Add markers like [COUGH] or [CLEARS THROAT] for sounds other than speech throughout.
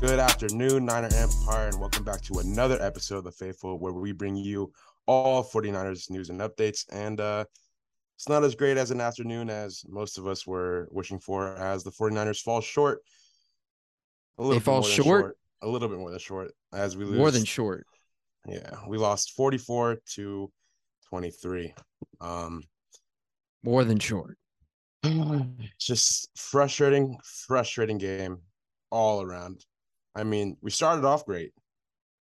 Good afternoon, Niner Empire, and welcome back to another episode of The Faithful, where we bring you all 49ers news and updates. And uh, it's not as great as an afternoon as most of us were wishing for, as the 49ers fall short. A little they fall short? short? A little bit more than short, as we lose. More than short. Yeah, we lost 44 to 23. Um, more than short. [SIGHS] It's just frustrating, frustrating game all around. I mean, we started off great,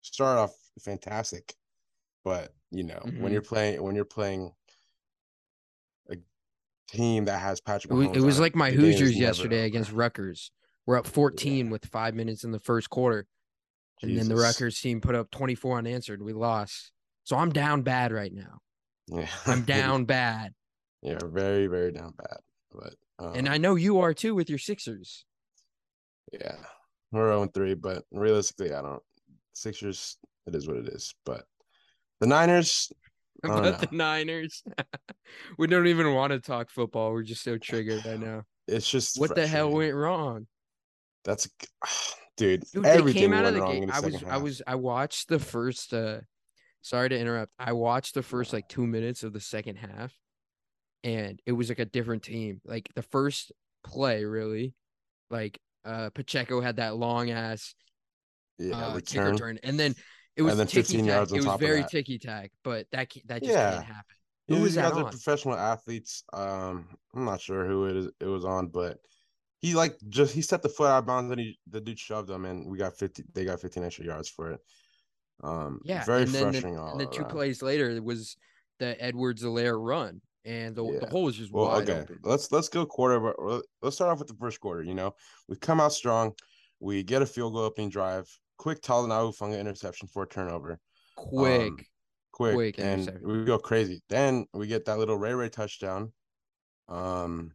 started off fantastic, but you know, mm-hmm. when you're playing, when you're playing a team that has Patrick, Mahomes it was, like my Hoosiers yesterday against Rutgers. We're up 14 yeah. with five minutes in the first quarter, Jesus. and then the Rutgers team put up 24 unanswered. We lost, so I'm down bad right now. Yeah, I'm [LAUGHS] down bad. Yeah, very, very down bad. But um, and I know you are too with your Sixers. Yeah, we're 0 3, but realistically, I don't. Sixers, it is what it is. But the Niners. But the Niners. [LAUGHS] we don't even want to talk football. We're just so triggered right now. It's just what the hell went wrong? That's [SIGHS] dude. dude everything came out of the game. The I was, half. I was, I watched the first. uh Sorry to interrupt. I watched the first like two minutes of the second half, and it was like a different team. Like the first play, really, like uh Pacheco had that long ass yeah, uh, return. and then it was and 15 yards. It was very ticky tack, but that that just yeah. can't happen. Who yeah, was that on? professional athletes. Um, I'm not sure who it is. It was on, but he like just he set the foot out of bounds and he the dude shoved him, and we got 50. They got 15 extra yards for it. Um, yeah, very frustrating. The, and then two plays later, it was the Edwards-Helaire run and the, yeah. the hole is just well, wide okay. Open. Let's let's go quarter. Let's start off with the first quarter. You know, we come out strong. We get a field goal opening drive. Quick Talanoa Hufanga interception for a turnover. Quick, um, quick, quick and we go crazy. Then we get that little Ray Ray touchdown. Um,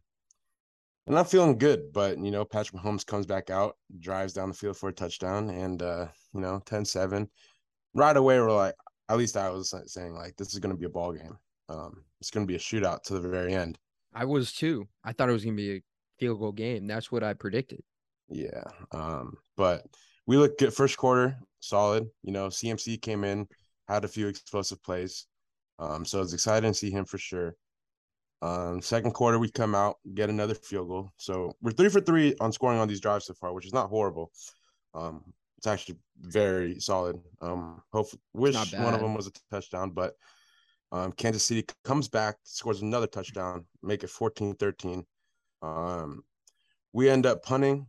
I'm not feeling good, but you know, Patrick Mahomes comes back out, drives down the field for a touchdown, and uh, you know, 10-7. Right away, we're like, at least I was saying like this is gonna be a ball game. Um, it's going to be a shootout to the very end. I was too. I thought it was going to be a field goal game. That's what I predicted. Yeah. Um, but we look good first quarter, solid. You know, CMC came in, had a few explosive plays. Um, so it's exciting to see him for sure. Um, second quarter, we come out, get another field goal. So we're three for three on scoring on these drives so far, which is not horrible. Um, it's actually very solid. Um, hope wish one of them was a touchdown, but um, Kansas City comes back, scores another touchdown, make it 14 13. Um, we end up punting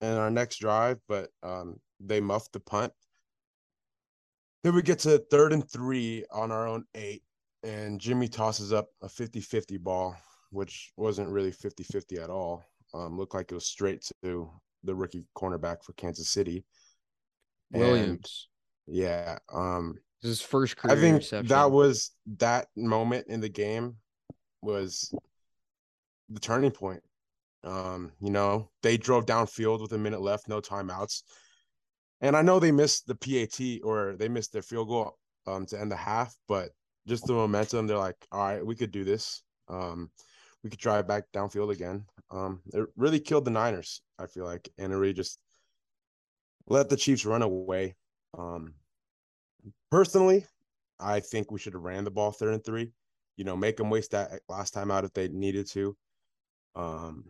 in our next drive, but um, they muffed the punt. Then we get to third and three on our own eight, and Jimmy tosses up a 50 50 ball, which wasn't really 50 50 at all. Um, looked like it was straight to the rookie cornerback for Kansas City. Williams. And, yeah. Um, his first career. I think that was that moment in the game was the turning point. Um, you know, they drove downfield with a minute left, no timeouts. And I know they missed the PAT or they missed their field goal um, to end the half, but just the momentum, they're like, all right, we could do this. Um, we could drive back downfield again. Um, it really killed the Niners, I feel like, and it really just let the Chiefs run away. Um, Personally, I think we should have ran the ball third and three. You know, make them waste that last time out if they needed to. Um,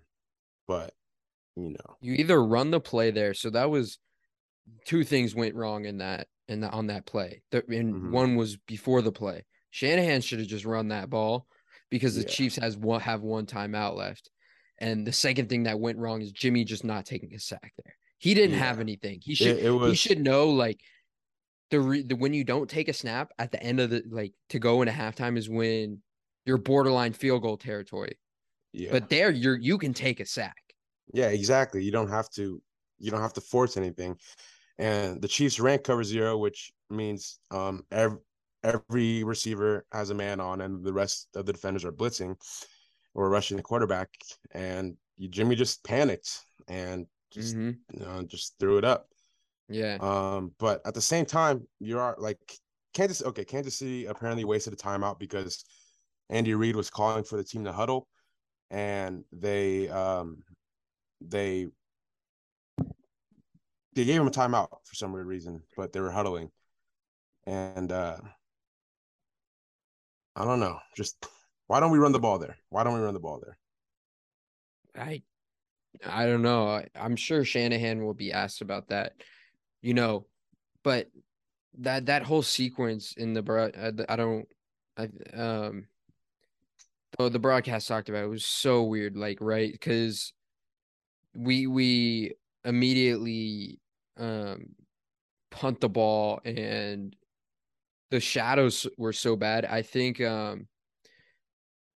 but you know, you either run the play there. So that was two things went wrong in that in the, on that play. The, and mm-hmm. one was before the play. Shanahan should have just run that ball because the yeah. Chiefs has one have one timeout left. And the second thing that went wrong is Jimmy just not taking a sack there. He didn't yeah. have anything. He should it, it was, he should know like the, re- the when you don't take a snap at the end of the like to go into halftime is when you're borderline field goal territory. Yeah. But there you're you can take a sack. Yeah, exactly. You don't have to you don't have to force anything. And the Chiefs rank cover zero, which means um every every receiver has a man on and the rest of the defenders are blitzing or rushing the quarterback. And Jimmy just panicked and just mm-hmm. you know just threw it up. Yeah. Um, but at the same time, you are like Kansas. Okay, Kansas City apparently wasted a timeout because Andy Reid was calling for the team to huddle, and they um they they gave him a timeout for some weird reason, but they were huddling. And uh I don't know. Just why don't we run the ball there? Why don't we run the ball there? I I don't know. I, I'm sure Shanahan will be asked about that. You know, but that that whole sequence in the I, I don't I um oh the broadcast talked about it, it was so weird like right cuz we we immediately um punt the ball and the shadows were so bad. I think um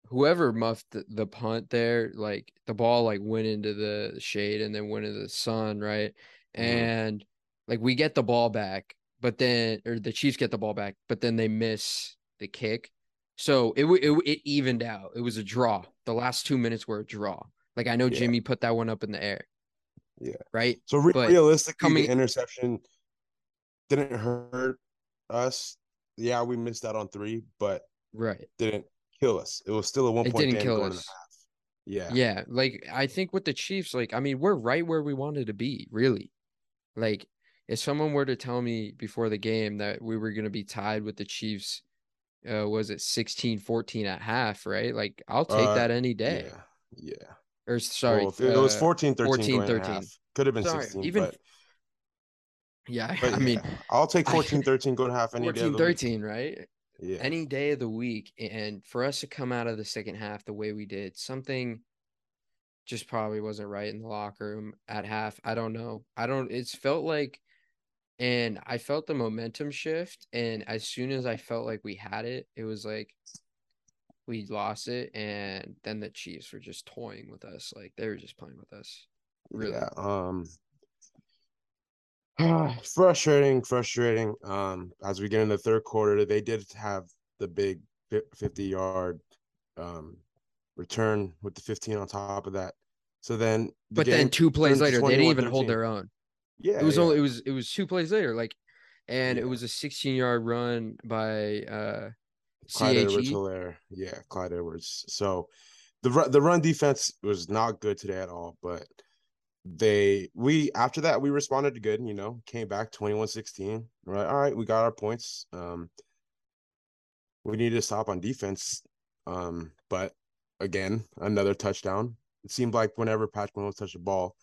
whoever muffed the, the, punt there, like the ball like went into the shade and then went into the sun, right? Mm-hmm. And like we get the ball back, but then or the Chiefs get the ball back, but then they miss the kick. So it it it evened out. It was a draw. The last two minutes were a draw. Like I know yeah. Jimmy put that one up in the air. Yeah. Right. So re- realistically, coming... the interception didn't hurt us. Yeah, we missed out on three, but right didn't kill us. It was still a one it point didn't kill us. Yeah. Yeah. Like I think with the Chiefs, like I mean, we're right where we wanted to be, really. Like if someone were to tell me before the game that we were gonna be tied with the Chiefs, uh was it 16 14 at half, right? Like I'll take uh, that any day. Yeah. Yeah. Or sorry, well, it, uh, was 14 13, 14, 13. Could have been sorry, 16, even but yeah, [LAUGHS] but I mean, I'll take 14 [LAUGHS] 13 go to half any 14 13, right? Yeah. Any day of the week. And for us to come out of the second half the way we did, something just probably wasn't right in the locker room at half. I don't know. I don't, it's felt like, and I felt the momentum shift. And as soon as I felt like we had it, it was like we lost it. And then the Chiefs were just toying with us. Like they were just playing with us. Really. Yeah. Um, [SIGHS] frustrating, frustrating. Um, as we get in the third quarter, they did have the big 50 yard um return with the 15 on top of that. So then, the but then two plays later, they didn't even 13. hold their own. Yeah, it was yeah. only it was it was two plays later, like, and yeah. it was a 16 yard run by uh Clyde Edwards Yeah, Clyde Edwards. So the the run defense was not good today at all, but they we after that we responded to good you know came back 21-16 right all right we got our points um we needed to stop on defense um but again another touchdown it seemed like whenever patrick mahomes touched the ball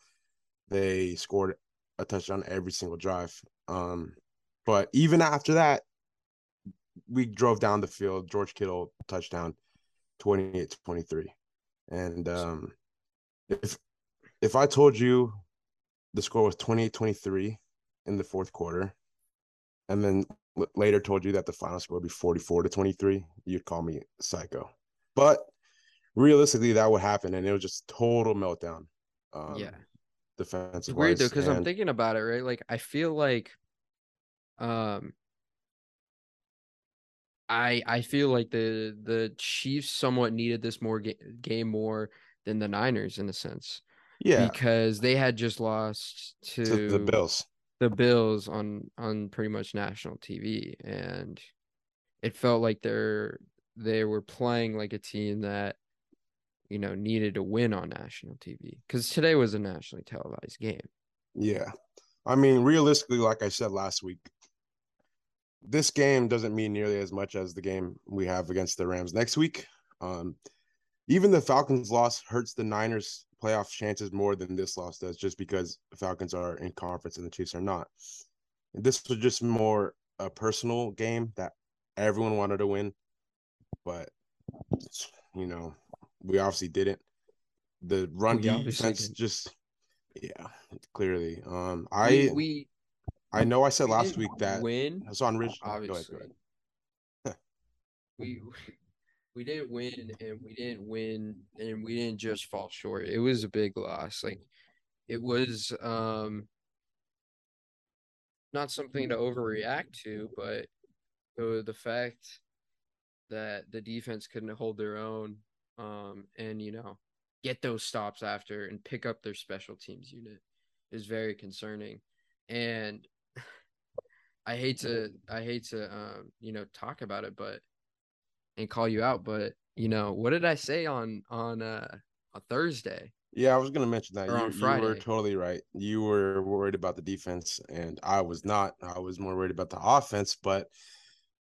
they scored a touchdown every single drive um but even after that we drove down the field george kittle touchdown 28 23 and um if if I told you the score was 28-23 in the fourth quarter, and then later told you that the final score would be 44 to 23, you'd call me psycho. But realistically, that would happen, and it was just total meltdown. Um, yeah, defensive. weird though, because and... I'm thinking about it, right? Like I feel like, um, I I feel like the the Chiefs somewhat needed this more ga- game more than the Niners in a sense. Yeah. Because they had just lost to, to the Bills. The Bills on on pretty much national TV and it felt like they're they were playing like a team that you know needed to win on national TV cuz today was a nationally televised game. Yeah. I mean, realistically like I said last week, this game doesn't mean nearly as much as the game we have against the Rams next week. Um, even the Falcons loss hurts the Niners playoff chances more than this loss does, just because the Falcons are in conference and the Chiefs are not. This was just more a personal game that everyone wanted to win, but you know, we obviously didn't. The run we defense just, yeah, clearly. Um, I we, we I know I said last week that win. I saw on Rich. Obviously, go ahead, go ahead. [LAUGHS] we we didn't win and we didn't win and we didn't just fall short. It was a big loss. Like it was um not something to overreact to, but the the fact that the defense couldn't hold their own um and you know get those stops after and pick up their special teams unit is very concerning. And [LAUGHS] I hate to I hate to um you know talk about it, but and call you out, but you know, what did I say on on uh on Thursday? Yeah, I was gonna mention that. You, you, were totally right. You were worried about the defense, and I was not. I was more worried about the offense. But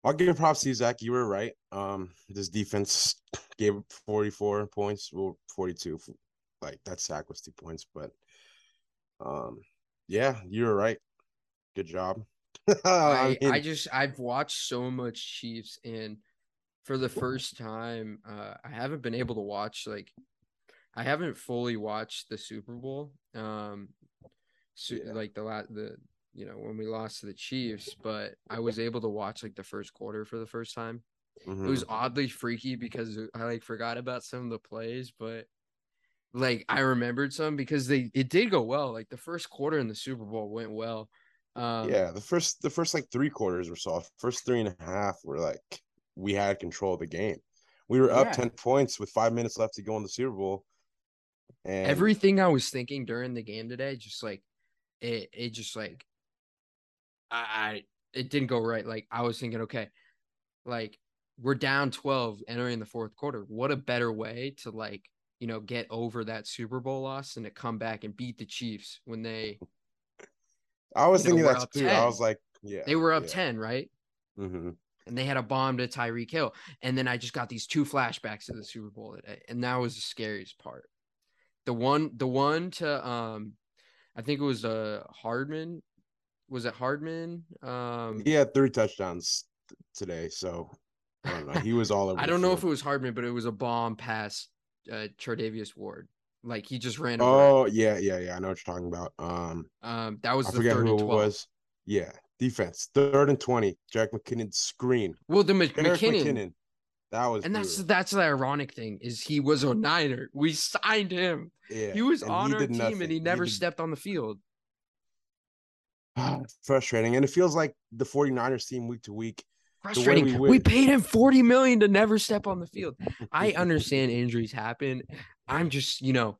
I'll give props to you, Zach. You were right. Um, this defense gave 44 points, well, 42. Like that sack was two points, but um, yeah, you were right. Good job. [LAUGHS] I, I, mean, I just I've watched so much Chiefs, and for the first time, uh, I haven't been able to watch like I haven't fully watched the Super Bowl. Um, so, yeah. like the last the you know when we lost to the Chiefs, but I was able to watch like the first quarter for the first time. Mm-hmm. It was mm-hmm. oddly freaky because I like forgot about some of the plays, but like I remembered some because they it did go well. Like the first quarter in the Super Bowl went well. Um, yeah, the first the first like three quarters were soft. First three and a half were like we had control of the game. We were up yeah. ten points with five minutes left to go in the Super Bowl, and everything I was thinking during the game today, just like it, it just like I, I it didn't go right. Like I was thinking, okay, like we're down 12 entering the fourth quarter. What a better way to like, you know, get over that Super Bowl loss and to come back and beat the Chiefs when they [LAUGHS] I was thinking know, that too. 10. I was like, yeah. They were up yeah. 10, right? Mm-hmm. And they had a bomb to Tyreek Hill. And then I just got these two flashbacks of the Super Bowl today. And that was the scariest part. The one, the one to um, I think it was uh Hardman. Was it Hardman? Um, he had three touchdowns today, so I don't know. He was all [LAUGHS] over. I don't know field. if it was Hardman, but it was a bomb pass. Uh, Ward. Like he just ran. Oh yeah, yeah, yeah. I know what you're talking about. Um, um, that was I the forget who it was. Yeah, defense third and twenty. Jerick McKinnon screen. Well, the McKinnon, McKinnon that was and that's that's the ironic thing is he was a Niner. We signed him. Yeah, he was on our team nothing. and he never he did... stepped on the field. [SIGHS] Frustrating, and it feels like the 49ers team week to week. Frustrating. We, we paid him 40 million to never step on the field. I [LAUGHS] understand injuries happen. I'm just, you know,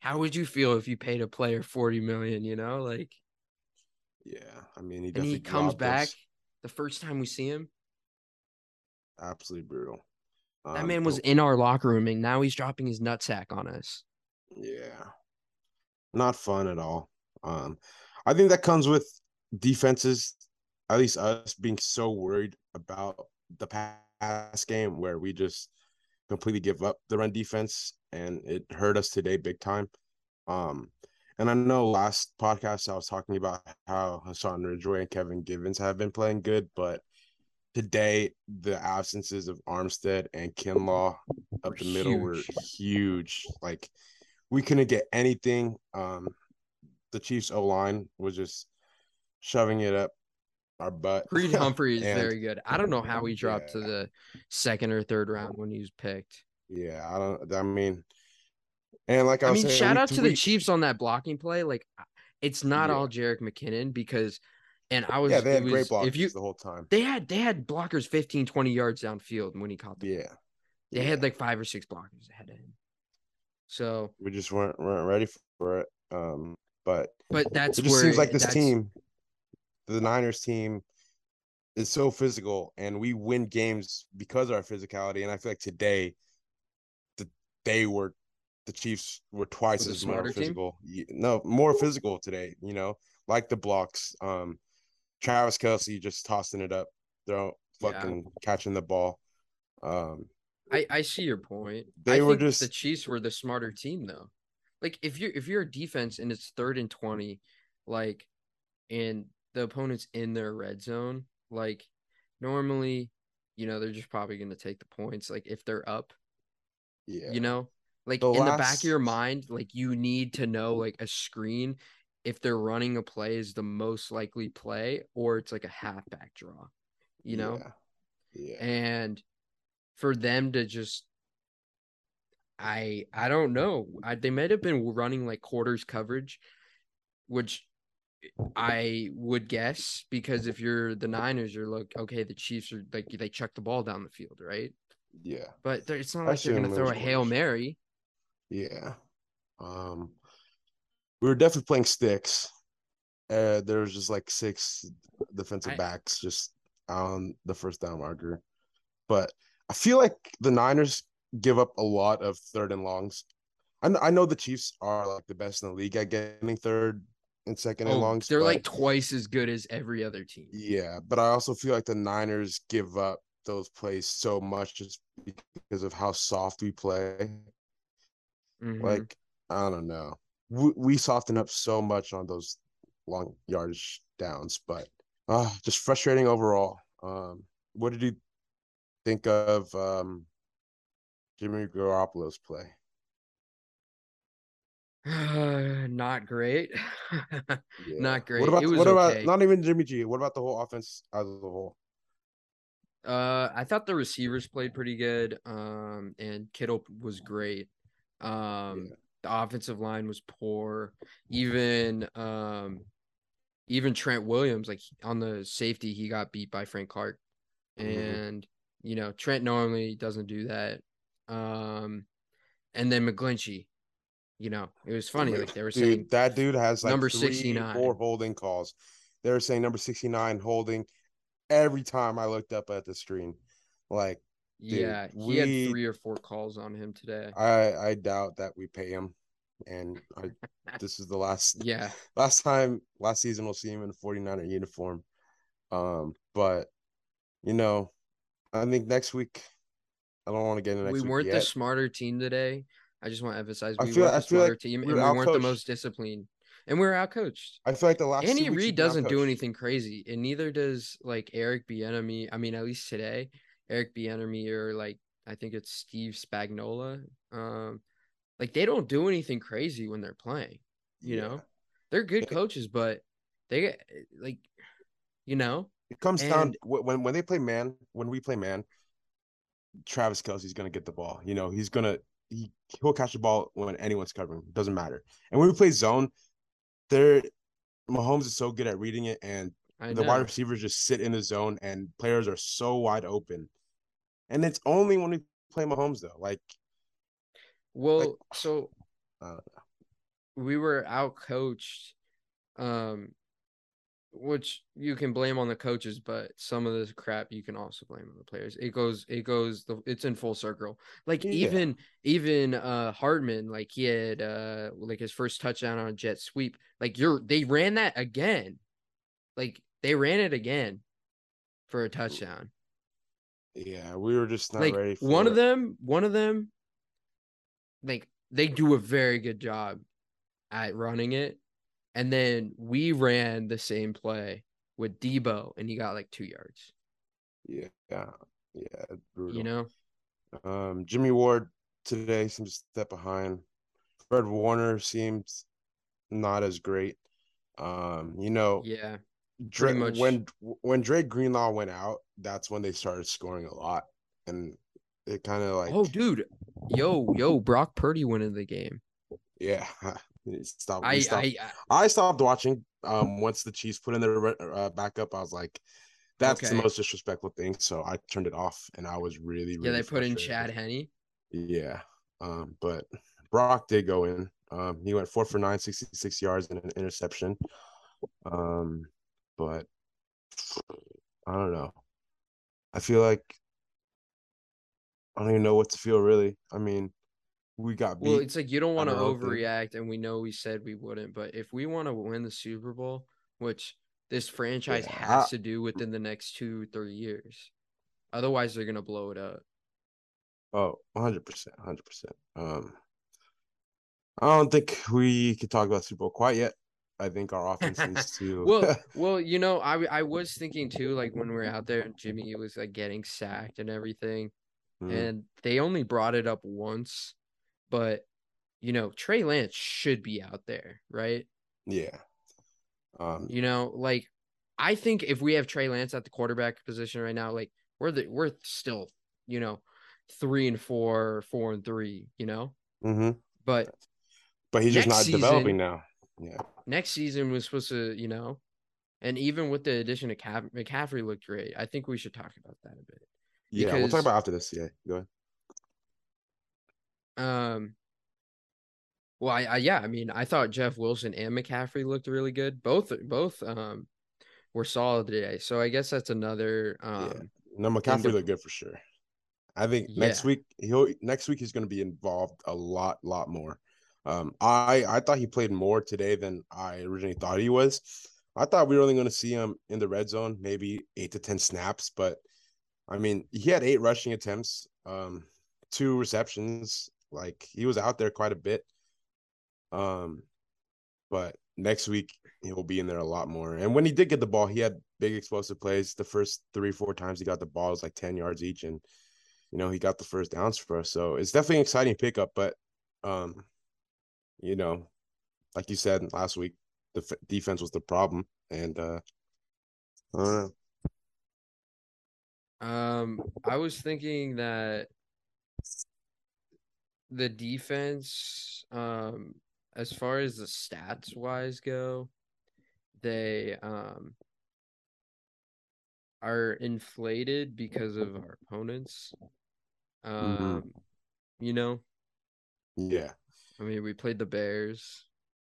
how would you feel if you paid a player 40 million, you know, like Yeah, I mean, he and he comes back us. the first time we see him absolutely brutal. That um, man was in our locker room, and now he's dropping his nutsack on us. Yeah, not fun at all. Um, I think that comes with defenses, at least us being so worried about the pass game, where we just completely give up the run defense, and it hurt us today big time. Um, and I know last podcast I was talking about how Hassan Ridgeway and Kevin Givens have been playing good, but today the absences of Armstead and Kinlaw up the middle huge. were huge. Like we couldn't get anything. Um, the Chiefs O line was just shoving it up our butt. Creed [LAUGHS] Humphrey is and, very good. I don't know how he dropped yeah. to the second or third round when he was picked. Yeah, I don't. I mean, and like I, I mean, saying, shout out to, the Chiefs on that blocking play. Like, it's not yeah. all Jerick McKinnon because and I was yeah, they had was, great blockers if you, the whole time. They had they had blockers 15, 20 yards downfield when he caught them. Yeah. They yeah. had like five or six blockers ahead of him. So we just weren't weren't ready for it. Um, but but that's it just seems like this team, the Niners team, is so physical, and we win games because of our physicality. And I feel like today, the they were the Chiefs were twice as more physical. Team? No, more physical today. You know, like the blocks. Um, Travis Kelce just tossing it up, throw fucking yeah. catching the ball. Um, I I see your point. They I were just the Chiefs were the smarter team though. Like if you're if you're a defense and it's third and twenty, like, and the opponent's in their red zone, like, normally, you know, they're just probably going to take the points. Like if they're up, yeah, you know, like the in last... the back of your mind, like you need to know like a screen if they're running a play is the most likely play or it's like a halfback draw, you know? Yeah. yeah. And for them to just I I don't know. I, they might have been running like quarters coverage, which I would guess because if you're the Niners, you're like, okay, the Chiefs are like they chuck the ball down the field, right? Yeah, but it's not like they're gonna throw a hail mary. Yeah, um, we were definitely playing sticks. Uh, there was just like six defensive I, backs just on the first down marker. But I feel like the Niners give up a lot of third and longs. I know, I know the Chiefs are like the best in the league at getting third and second oh, and longs. They're but, like twice as good as every other team. Yeah, but I also feel like the Niners give up those plays so much just because of how soft we play. Mm-hmm. Like I don't know, we, we soften up so much on those long yardage downs, but uh, just frustrating overall. Um, what did you think of um, Jimmy Garoppolo's play? [SIGHS] not great. [LAUGHS] yeah. Not great. What about what okay. about not even Jimmy G? What about the whole offense as a whole? Uh, I thought the receivers played pretty good. Um, and Kittle was great. Um, yeah. the offensive line was poor. Even um, even Trent Williams, like on the safety, he got beat by Frank Clark, mm-hmm. and you know Trent normally doesn't do that. Um, and then McGlinchey, you know, it was funny. Like they were dude, saying that dude has like number sixty nine, four holding calls. They were saying number sixty nine holding every time I looked up at the screen. Like, dude, yeah, he we, had three or four calls on him today. I I doubt that we pay him, and I, [LAUGHS] this is the last yeah last time last season we'll see him in a 49er uniform. Um, but you know, I think next week. I don't want to get into next. We weren't the smarter team today. I just want to emphasize we feel, weren't the smarter like team, and we weren't the most disciplined and we are outcoached. I feel like the last Andy Reid doesn't do anything crazy, and neither does like Eric Bieniemy. I mean, at least today, Eric Bieniemy or like I think it's Steve Spagnuolo. Um, like they don't do anything crazy when they're playing. You yeah. know, they're good coaches, but they get like, you know, it comes and, down when when they play man. When we play man, Travis Kelce's gonna get the ball. You know, he's gonna he he'll catch the ball when anyone's covering. Doesn't matter. And when we play zone, they're Mahomes is so good at reading it, and the wide receivers just sit in the zone, and players are so wide open. And it's only when we play Mahomes though, like. Well, like, so [SIGHS] we were out coached um which you can blame on the coaches, but some of this crap you can also blame on the players. It goes, it goes, the, it's in full circle. Like yeah. even, even uh Hardman, like he had uh like his first touchdown on a jet sweep. Like you're, they ran that again, like they ran it again for a touchdown. Yeah, we were just not like, ready. one it. of them, one of them, like they do a very good job at running it and then we ran the same play with Debo, and he got like two yards. Yeah, yeah. Brutal. You know, um, Jimmy Ward today seems to step behind. Fred Warner seems not as great. Um, you know, yeah. Dre, much... When when Drake Greenlaw went out, that's when they started scoring a lot, and it kind of like, oh, dude, yo, yo, Brock Purdy went in the game. Yeah, [LAUGHS] Stop. I, stopped. I, I, I stopped watching. Um, once the Chiefs put in their uh, backup, I was like, "That's okay. the most disrespectful thing." So I turned it off, and I was really, really yeah. They put in Chad Henne. Yeah, um, but Brock did go in. Um, he went four for nine, 66 yards and an interception. Um, but I don't know. I feel like I don't even know what to feel really. I mean, we got beat. Well, it's like you don't want to overreact, and we know we said we wouldn't, but if we want to win the Super Bowl, which this franchise yeah, has I, to do within the next two, three years, otherwise they're gonna blow it up. Oh, 100 percent, hundred percent. Um, I don't think we could talk about Super Bowl quite yet. I think our offense needs [LAUGHS] to. well, [LAUGHS] well, you know, I I was thinking too, like when we were out there, and Jimmy was like getting sacked and everything, mm-hmm. and they only brought it up once but you know, Trey Lance should be out there, right? Yeah. Um, you know, like I think if we have Trey Lance at the quarterback position right now, like we're the we're still, you know, three and four, four and three, you know. Mm-hmm. But but he's just not season, developing now. Yeah. Next season was supposed to, you know, and even with the addition of McCaffrey looked great. I think we should talk about that a bit. Yeah, we'll talk about after this. Yeah, go ahead. Um, well, I, I, yeah, I mean, I thought Jeff Wilson and McCaffrey looked really good. Both both um were solid today. So I guess that's another um yeah. No, McCaffrey looked good for sure. I think yeah. next week he'll next week he's going to be involved a lot lot more. Um, I I thought he played more today than I originally thought he was. I thought we were only going to see him in the red zone, maybe eight to ten snaps, but I mean, he had eight rushing attempts, um, two receptions. Like he was out there quite a bit. Um, but next week he'll be in there a lot more. And when he did get the ball, he had big explosive plays. The first three, four times he got the ball was like 10 yards each. And, you know, he got the first downs for us. So it's definitely an exciting pickup. But, um, you know, like you said last week, the f- defense was the problem. And, uh. Um, I was thinking that the defense, um, as far as the stats wise go, they um are inflated because of our opponents. Mm-hmm. Um, mm-hmm. you know. Yeah. I mean, we played the Bears,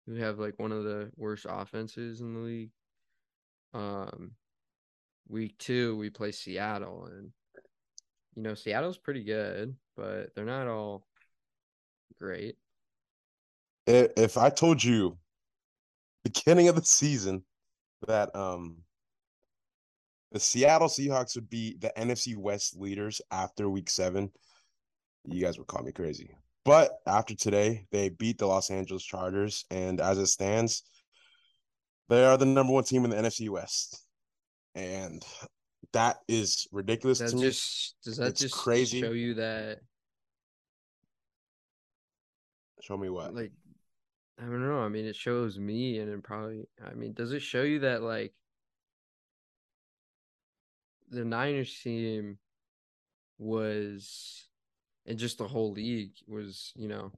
who have like one of the worst offenses in the league. Um, week two we play Seattle, and you know Seattle's pretty good, but they're not all great. If I told you beginning of the season that um the Seattle Seahawks would be the NFC West leaders after week seven, you guys would call me crazy. But after today, they beat the Los Angeles Chargers, and as it stands, they are the number one team in the NFC West. And that is ridiculous to just, me. Does that it's just crazy. show you that? Show me what? Like I don't know. I mean, it shows me, and it probably. I mean, does it show you that like the Niners team was, and just the whole league was, you know,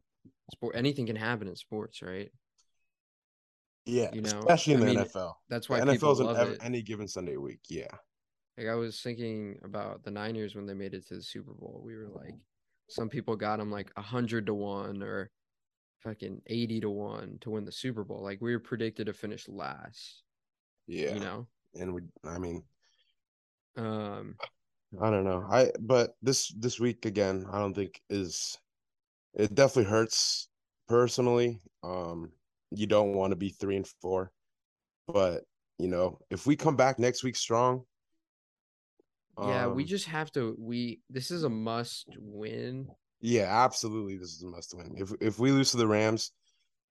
sport. Anything can happen in sports, right? Yeah, you know, especially in I the mean, NFL. That's why the NFL's love an, any given Sunday week. Yeah. Like I was thinking about the Niners when they made it to the Super Bowl. We were like, some people got them like a hundred to one or fucking 80 to 1 to win the Super Bowl. Like we were predicted to finish last. Yeah. You know? And we I mean um I don't know. I but this this week again, I don't think is it definitely hurts personally. Um you don't want to be 3 and 4. But, you know, if we come back next week strong, yeah, um, we just have to we this is a must win yeah, absolutely. This is a must win. If if we lose to the Rams,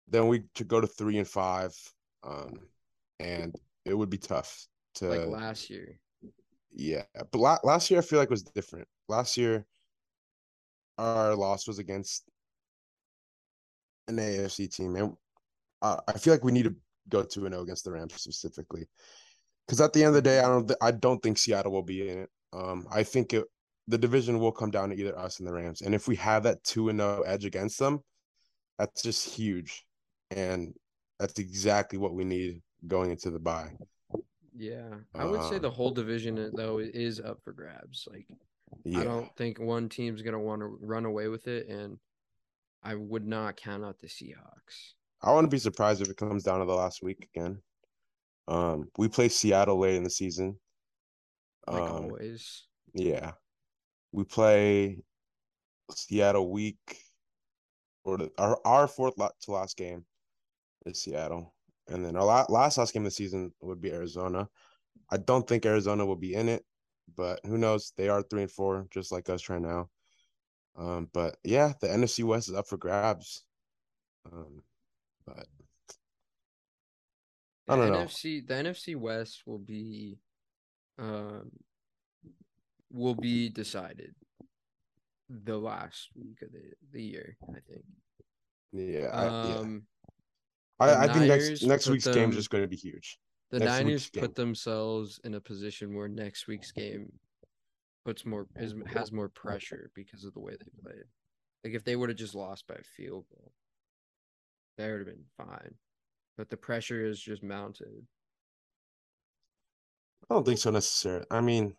then we could go to three and five, um, and it would be tough to like last year. Yeah, but la- last year I feel like was different. Last year, our loss was against an AFC team, and uh, I feel like we need to go two and zero oh against the Rams specifically. Because at the end of the day, I don't th- I don't think Seattle will be in it. Um, I think it the division will come down to either us and the Rams. And if we have that 2 and 0 edge against them, that's just huge. And that's exactly what we need going into the bye. Yeah. I would say the um, whole division though is up for grabs. Like yeah. I don't think one team's going to want to run away with it and I would not count out the Seahawks. I wouldn't be surprised if it comes down to the last week again. Um, we play Seattle late in the season. Like um, always. Yeah we play Seattle week or the, our our fourth to last game is Seattle, and then our last last game of the season would be Arizona. I don't think Arizona will be in it, but who knows? They are three and four, just like us right now. Um, but yeah, the NFC West is up for grabs. Um, but I don't the know. NFC the NFC West will be um will be decided the last week of the, the year, I think. Yeah. Um, I, yeah. I, I think next next week's them, game is just going to be huge. The next Niners put themselves in a position where next week's game puts more is, has more pressure because of the way they played. Like if they would have just lost by a field goal, that would have been fine. But the pressure is just mounted. I don't think so necessarily. I mean,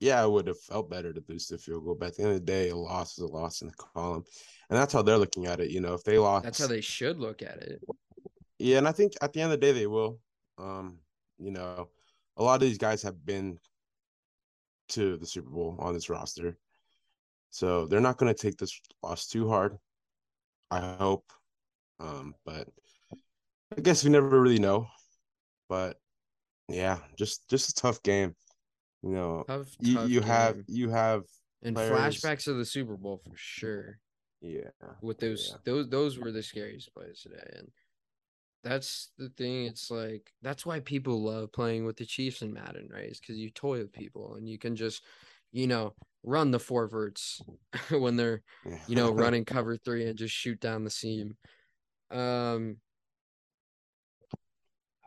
yeah, I would have felt better to lose the field goal, but at the end of the day, a loss is a loss in the column, and that's how they're looking at it. You know, if they lost, that's how they should look at it. Yeah, and I think at the end of the day, they will. Um, you know, a lot of these guys have been to the Super Bowl on this roster, so they're not going to take this loss too hard. I hope, Um, but I guess we never really know. But yeah, just just a tough game. You know, tough, you, tough you have you have and players. flashbacks of the Super Bowl for sure. Yeah. With those yeah. those those were the scariest plays today. And that's the thing. It's like that's why people love playing with the Chiefs and Madden, right? It's because you toy with people and you can just, you know, run the four verts [LAUGHS] when they're, you know, running [LAUGHS] cover three and just shoot down the seam. Um,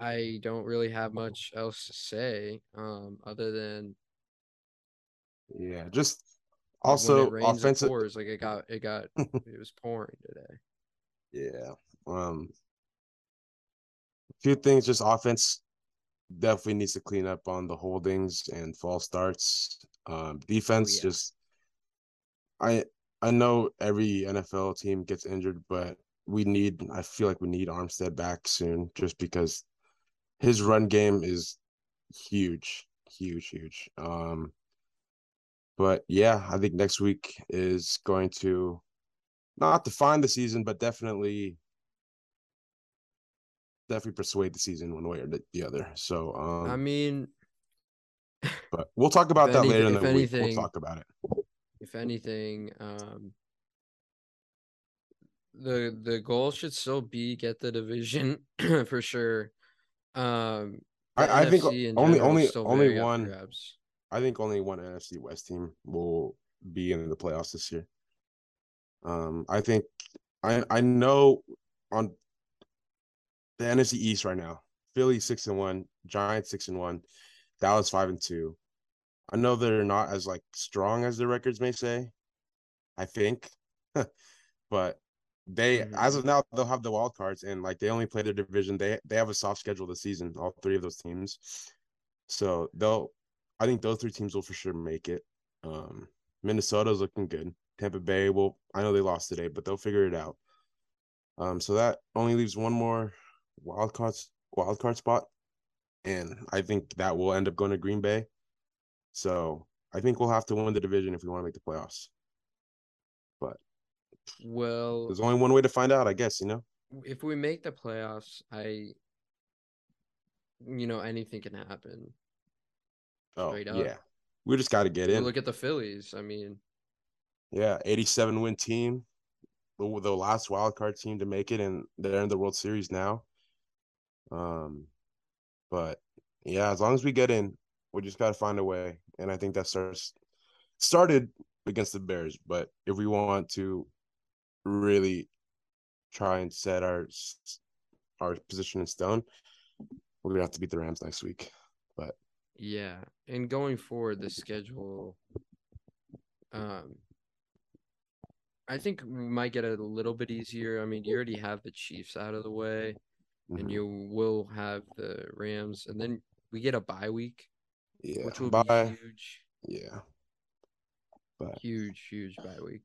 I don't really have much else to say, um, other than yeah, just also offensive. Pours, like it got it got [LAUGHS] it was pouring today. Yeah. Um a few things just offense definitely needs to clean up on the holdings and false starts. Um, defense oh, yeah. just I I know every NFL team gets injured, but we need I feel like we need Armstead back soon just because his run game is huge, huge, huge. Um but yeah, I think next week is going to not define the season, but definitely definitely persuade the season one way or the other. So um I mean but we'll talk about that anything, later in the anything, week. We'll talk about it. If anything, um the the goal should still be get the division [CLEARS THROAT] for sure. Um I, I think only only only one I think only one NFC West team will be in the playoffs this year. Um I think I I know on the NFC East right now. Philly six and one, Giants six and one, Dallas five and two. I know they're not as like strong as the records may say. I think, [LAUGHS] but they mm-hmm. as of now they'll have the wild cards and like they only play their division. They they have a soft schedule this season. All three of those teams, so they'll. I think those three teams will for sure make it. Um, Minnesota's looking good. Tampa Bay will. I know they lost today, but they'll figure it out. Um, so that only leaves one more wild card wild card spot, and I think that will end up going to Green Bay. So I think we'll have to win the division if we want to make the playoffs. Well, there's only one way to find out, I guess. You know, if we make the playoffs, I, you know, anything can happen. Oh yeah, we just got to get in. Look at the Phillies. I mean, yeah, 87 win team, the, the last wild card team to make it, and they're in the World Series now. Um, but yeah, as long as we get in, we just got to find a way. And I think that starts started against the Bears. But if we want to really try and set our our position in stone, we're gonna have to beat the Rams next week. But yeah, and going forward, the schedule, um, I think we might get a little bit easier. I mean, you already have the Chiefs out of the way mm-hmm. and you will have the Rams, and then we get a bye week, yeah, which will bye. be huge. Yeah, but huge, huge bye week.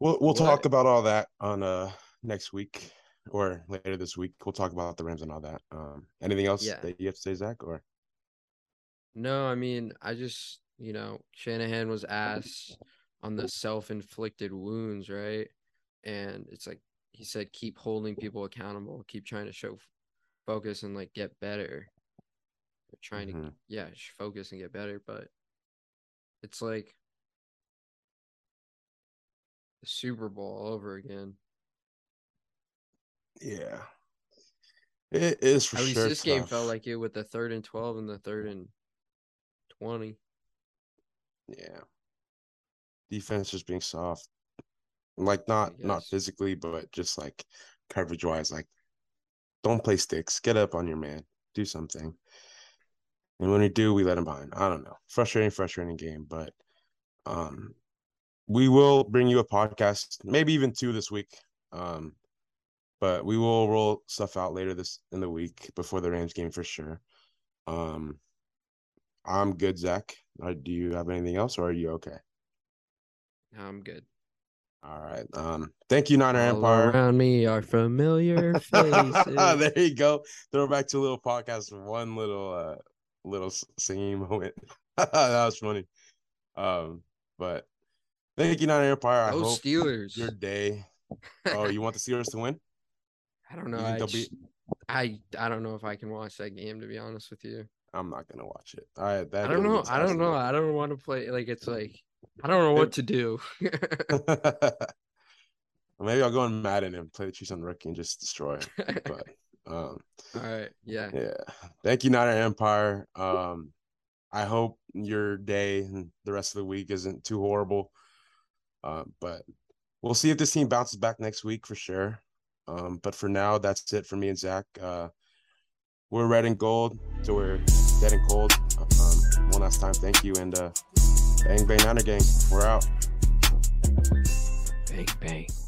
We'll we'll what? talk about all that on uh next week or later this week. We'll talk about the Rams and all that. Um, anything else yeah. that you have to say, Zach? Or no, I mean, I just you know Shanahan was asked on the self-inflicted wounds, right? And it's like he said, keep holding people accountable, keep trying to show focus and like get better. They're trying mm-hmm. to yeah, focus and get better, but it's like the Super Bowl all over again. Yeah. It is for At least this game felt like it with the third and twelve and the third and twenty. Yeah. Defense just being soft. Like not not physically, but just like coverage wise, like don't play sticks. Get up on your man. Do something. And when we do, we let him behind. I don't know. Frustrating, frustrating game, but um we will bring you a podcast, maybe even two this week. Um, but we will roll stuff out later this in the week before the Rams game for sure. Um, I'm good, Zach. Uh, do you have anything else, or are you okay? I'm good. All right. Um, thank you, Niner All Empire. Around me are familiar [LAUGHS] faces. there you go. Throw back to a little podcast, one little uh little singing moment. [LAUGHS] that was funny. Um, but thank you, Niner Empire. I oh, hope Steelers. Your day. [LAUGHS] Oh, you want the Steelers to win? I don't know. I, be... I I don't know if I can watch that game to be honest with you. I'm not gonna watch it. Right, that I don't know. I don't know. I don't want to play. Like it's like I don't know what to do. [LAUGHS] Maybe I'll go on Madden and play the Chiefs on rookie and just destroy it. But [LAUGHS] um, all right, yeah, yeah. Thank you, Niner Empire. Um, I hope your day and the rest of the week isn't too horrible. Uh, but we'll see if this team bounces back next week for sure. Um, but for now, that's it for me and Zach. Uh, we're red and gold, so we're dead and cold. Um, one last time, thank you, and uh, bang bang Niner gang, we're out. Bang bang.